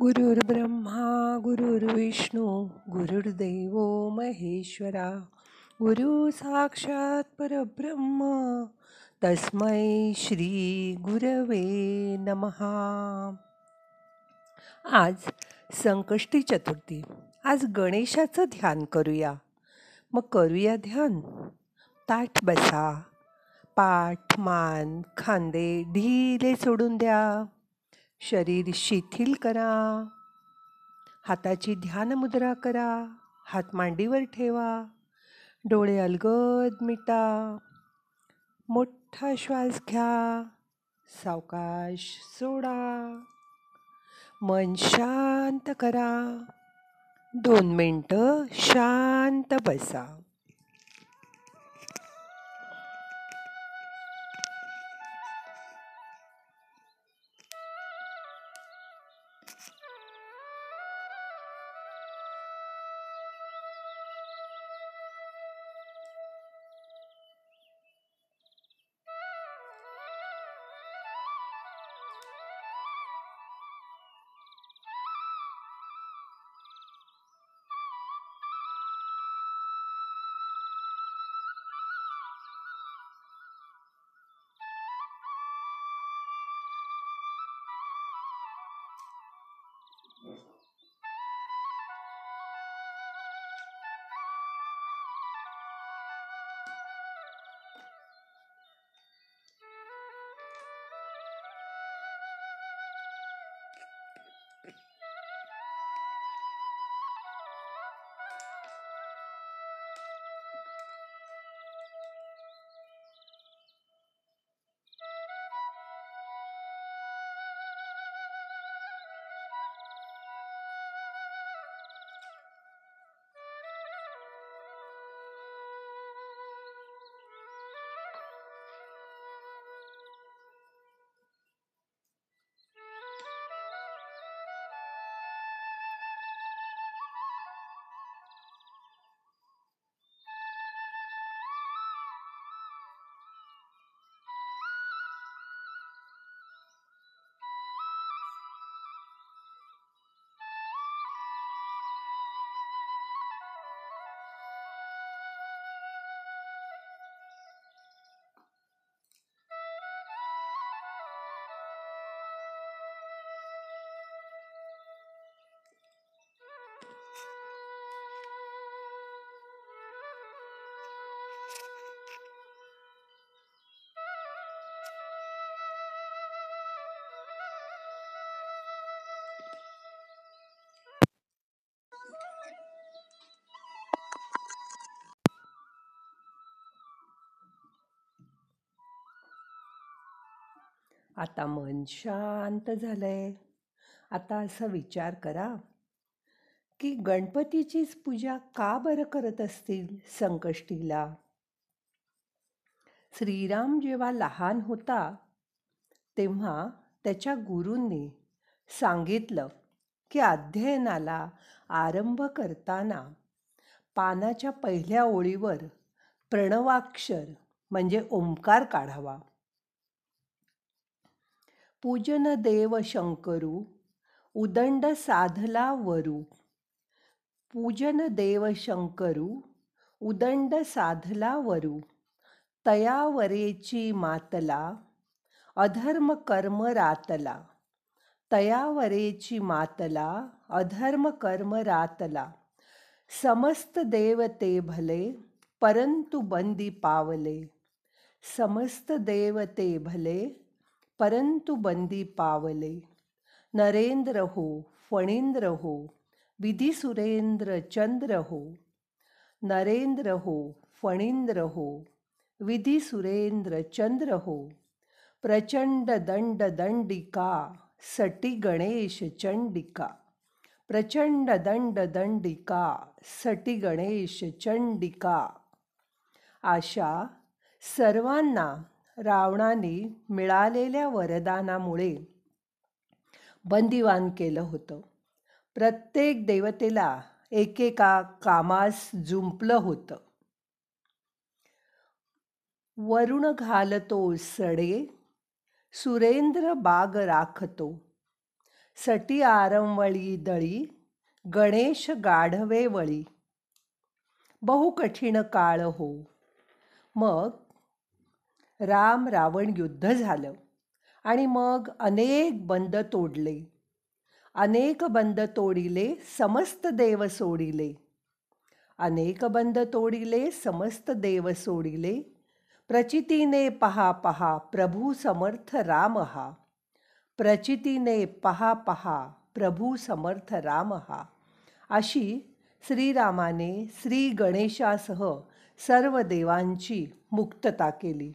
गुरुर्ब्रह्मा गुरुर्विष्णू गुरुर्दैव महेश्वरा गुरु साक्षात परब्रह्म तस्मै श्री गुरवे नमहा आज संकष्टी चतुर्थी. आज गणेशाचं ध्यान करूया. मग करूया ध्यान. ताठ बसा. पाठ मान खांदे ढिले सोडून द्या. शरीर शिथिल करा. हाताची ध्यान मुद्रा करा. हात मांडीवर ठेवा. डोळे अलगद मिटा. मोठा श्वास घ्या. सावकाश सोडा. मन शांत करा. दोन मिनटं शांत बसा. you आता मन शांत झालंय. आता असा विचार करा की गणपतीचीच पूजा का बरं करत असतील संकष्टीला? श्रीराम जेव्हा लहान होता तेव्हा त्याच्या गुरूंनी सांगितलं की अध्ययनाला आरंभ करताना पानाच्या पहिल्या ओळीवर प्रणवाक्षर म्हणजे ओंकार काढावा. पूजन देव शंकरू उदंड साधला वरू. पूजन देव शंकरू उदंड साधला वरू. तयावरेची मातला अधर्म कर्म रातला. तयावरेची मातला अधर्म कर्म रातला. समस्त देवते भले परंतु बंदी पावले. समस्त देवते भले परंतु बंदी पावले. नरेंद्र हो फणींद्र हो विधी सुरेंद्र चंद्र हो. नरेंद्र हो फणींद्र हो विधी सुरेंद्र चंद्र हो. प्रचंड दंड दंडिका सटी गणेश चंडिका. प्रचंड दंड दंडिका सटी गणेश चंडिका. आशा सर्वांना रावणाने मिळालेल्या वरदानामुळे बंदिवान केलं होतं. प्रत्येक देवतेला एकेका कामास जुंपलं होतं. वरुण घालतो सडे सुरेंद्र बाग राखतो. सटी आरंवळी दळी गणेश गाढवे वळी. बहु कठीण काळ हो. मग राम रावण युद्ध झालं आणि मग अनेक बंद तोडले. अनेक बंद तोडिले समस्त देव सोडिले. अनेक बंद तोडिले समस्त देव सोडिले. प्रचितीने पहा पहा प्रभू समर्थ राम हा. प्रचितीने पहा पहा प्रभू समर्थ राम हा. अशी श्रीरामाने श्री गणेशासह सर्व देवांची मुक्तता केली.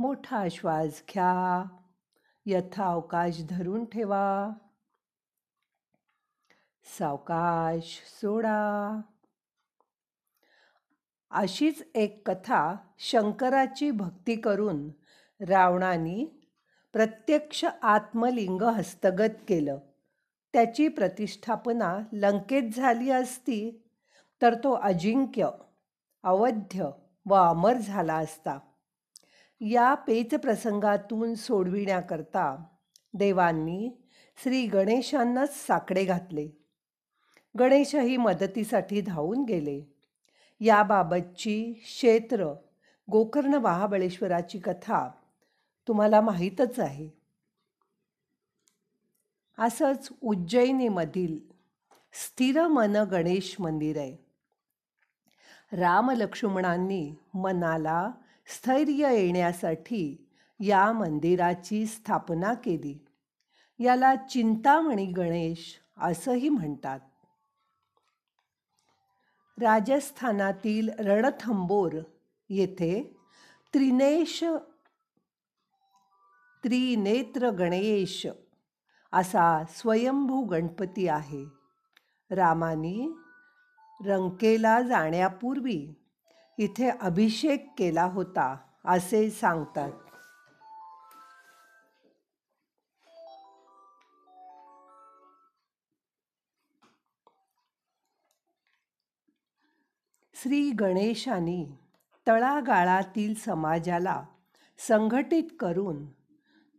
मोठा श्वास घ्या. यथावकाश धरून ठेवा. सावकाश सोडा. अशीच एक कथा शंकराची भक्ती करून रावणानी प्रत्यक्ष आत्मलिंग हस्तगत केलं. त्याची प्रतिष्ठापना लंकेत झाली असती तर तो अजिंक्य अवध्य व अमर झाला असता. या पेच प्रसंगातून सोडविण्याकरता देवांनी श्री गणेशांनाच साकडे घातले. गणेशही मदतीसाठी धावून गेले. याबाबतची क्षेत्र गोकर्ण महाबळेश्वराची कथा तुम्हाला माहीतच आहे. असंच उज्जैनीमधील स्थिर मन गणेश मंदिर आहे. रामलक्ष्मणांनी मनाला स्थैर्य येण्यासाठी या मंदिराची स्थापना केली. याला चिंतामणी गणेश असंही म्हणतात. राजस्थानातील रणथंबोर येथे त्रिनेश त्रिनेत्र गणेश असा स्वयंभू गणपती आहे. रामानी रंकेला जाण्यापूर्वी इथे अभिषेक केला होता असे सांगतात. श्री गणेशानी तळागाळातील समाजाला संघटित करून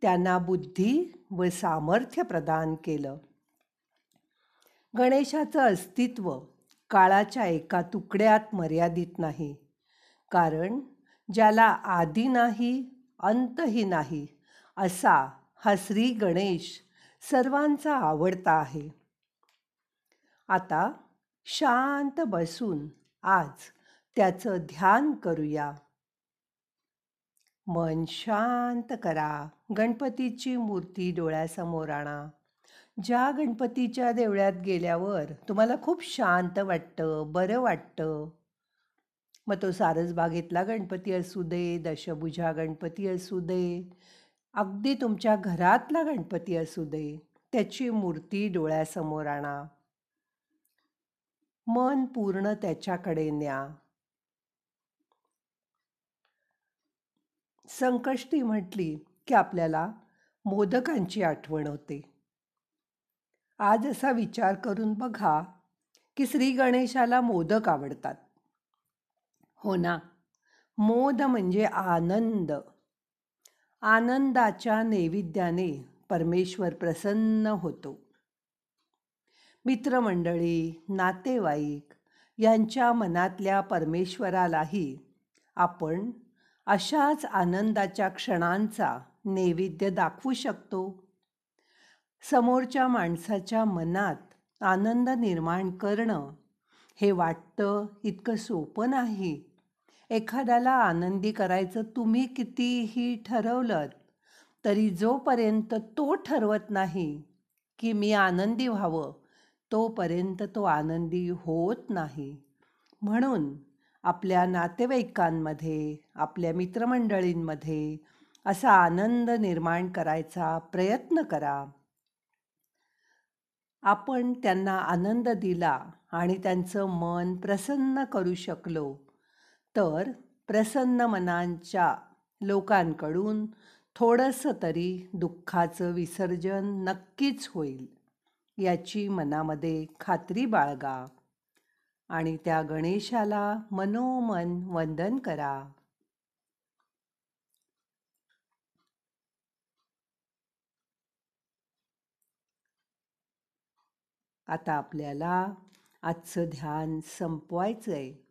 त्यांना बुद्धी व सामर्थ्य प्रदान केलं. गणेशाचं अस्तित्व काळाच्या एका तुकड्यात मर्यादित नाही. कारण ज्याला आधी नाही अंतही नाही असा हा श्री गणेश सर्वांचा आवडता आहे. आता शांत बसून आज त्याचं ध्यान करूया. मन शांत करा गणपतीची मूर्ती डोळ्यासमोर आणा. ज्या गणपतीच्या देवळ्यात गेल्यावर तुम्हाला खूप शांत वाटतं बरं वाटतं. मग तो सारसबागेतला गणपती असू दे दशभुजा गणपती असू दे अगदी तुमच्या घरातला गणपती असू दे त्याची मूर्ती डोळ्यासमोर आणा. मन पूर्ण त्याच्याकडे न्या. संकष्टी म्हटली की आपल्याला मोदकांची आठवण होते. आज असा विचार करून बघा की श्री गणेशाला मोदक आवडतात. हो ना. मोद म्हणजे आनंद. आनंदाच्या नैवेद्याने परमेश्वर प्रसन्न होतो. मित्रमंडळी नातेवाईक यांच्या मनातल्या परमेश्वरालाही आपण अशाच आनंदाच्या क्षणांचा नैवेद्य दाखवू शकतो. समोरच्या माणसाच्या मनात आनंद निर्माण करणं हे वाटतं इतकं सोपं नाही. एखाद्याला आनंदी करायचं तुम्ही कितीही ठरवलं तरी जोपर्यंत तो ठरवत नाही की मी आनंदी व्हावं तोपर्यंत तो आनंदी होत नाही. म्हणून आपल्या नातेवाईकांमध्ये आपल्या मित्रमंडळींमध्ये असा आनंद निर्माण करायचा प्रयत्न करा. आपण त्यांना आनंद दिला आणि त्यांचं मन प्रसन्न करू शकलो तर प्रसन्न मनांच्या लोकांकडून थोडंसं तरी दुःखाचं विसर्जन नक्कीच होईल याची मनामध्ये खात्री बाळगा आणि त्या गणेशाला मनोमन वंदन करा. आता आपल्याला आजचं ध्यान संपवायचं आहे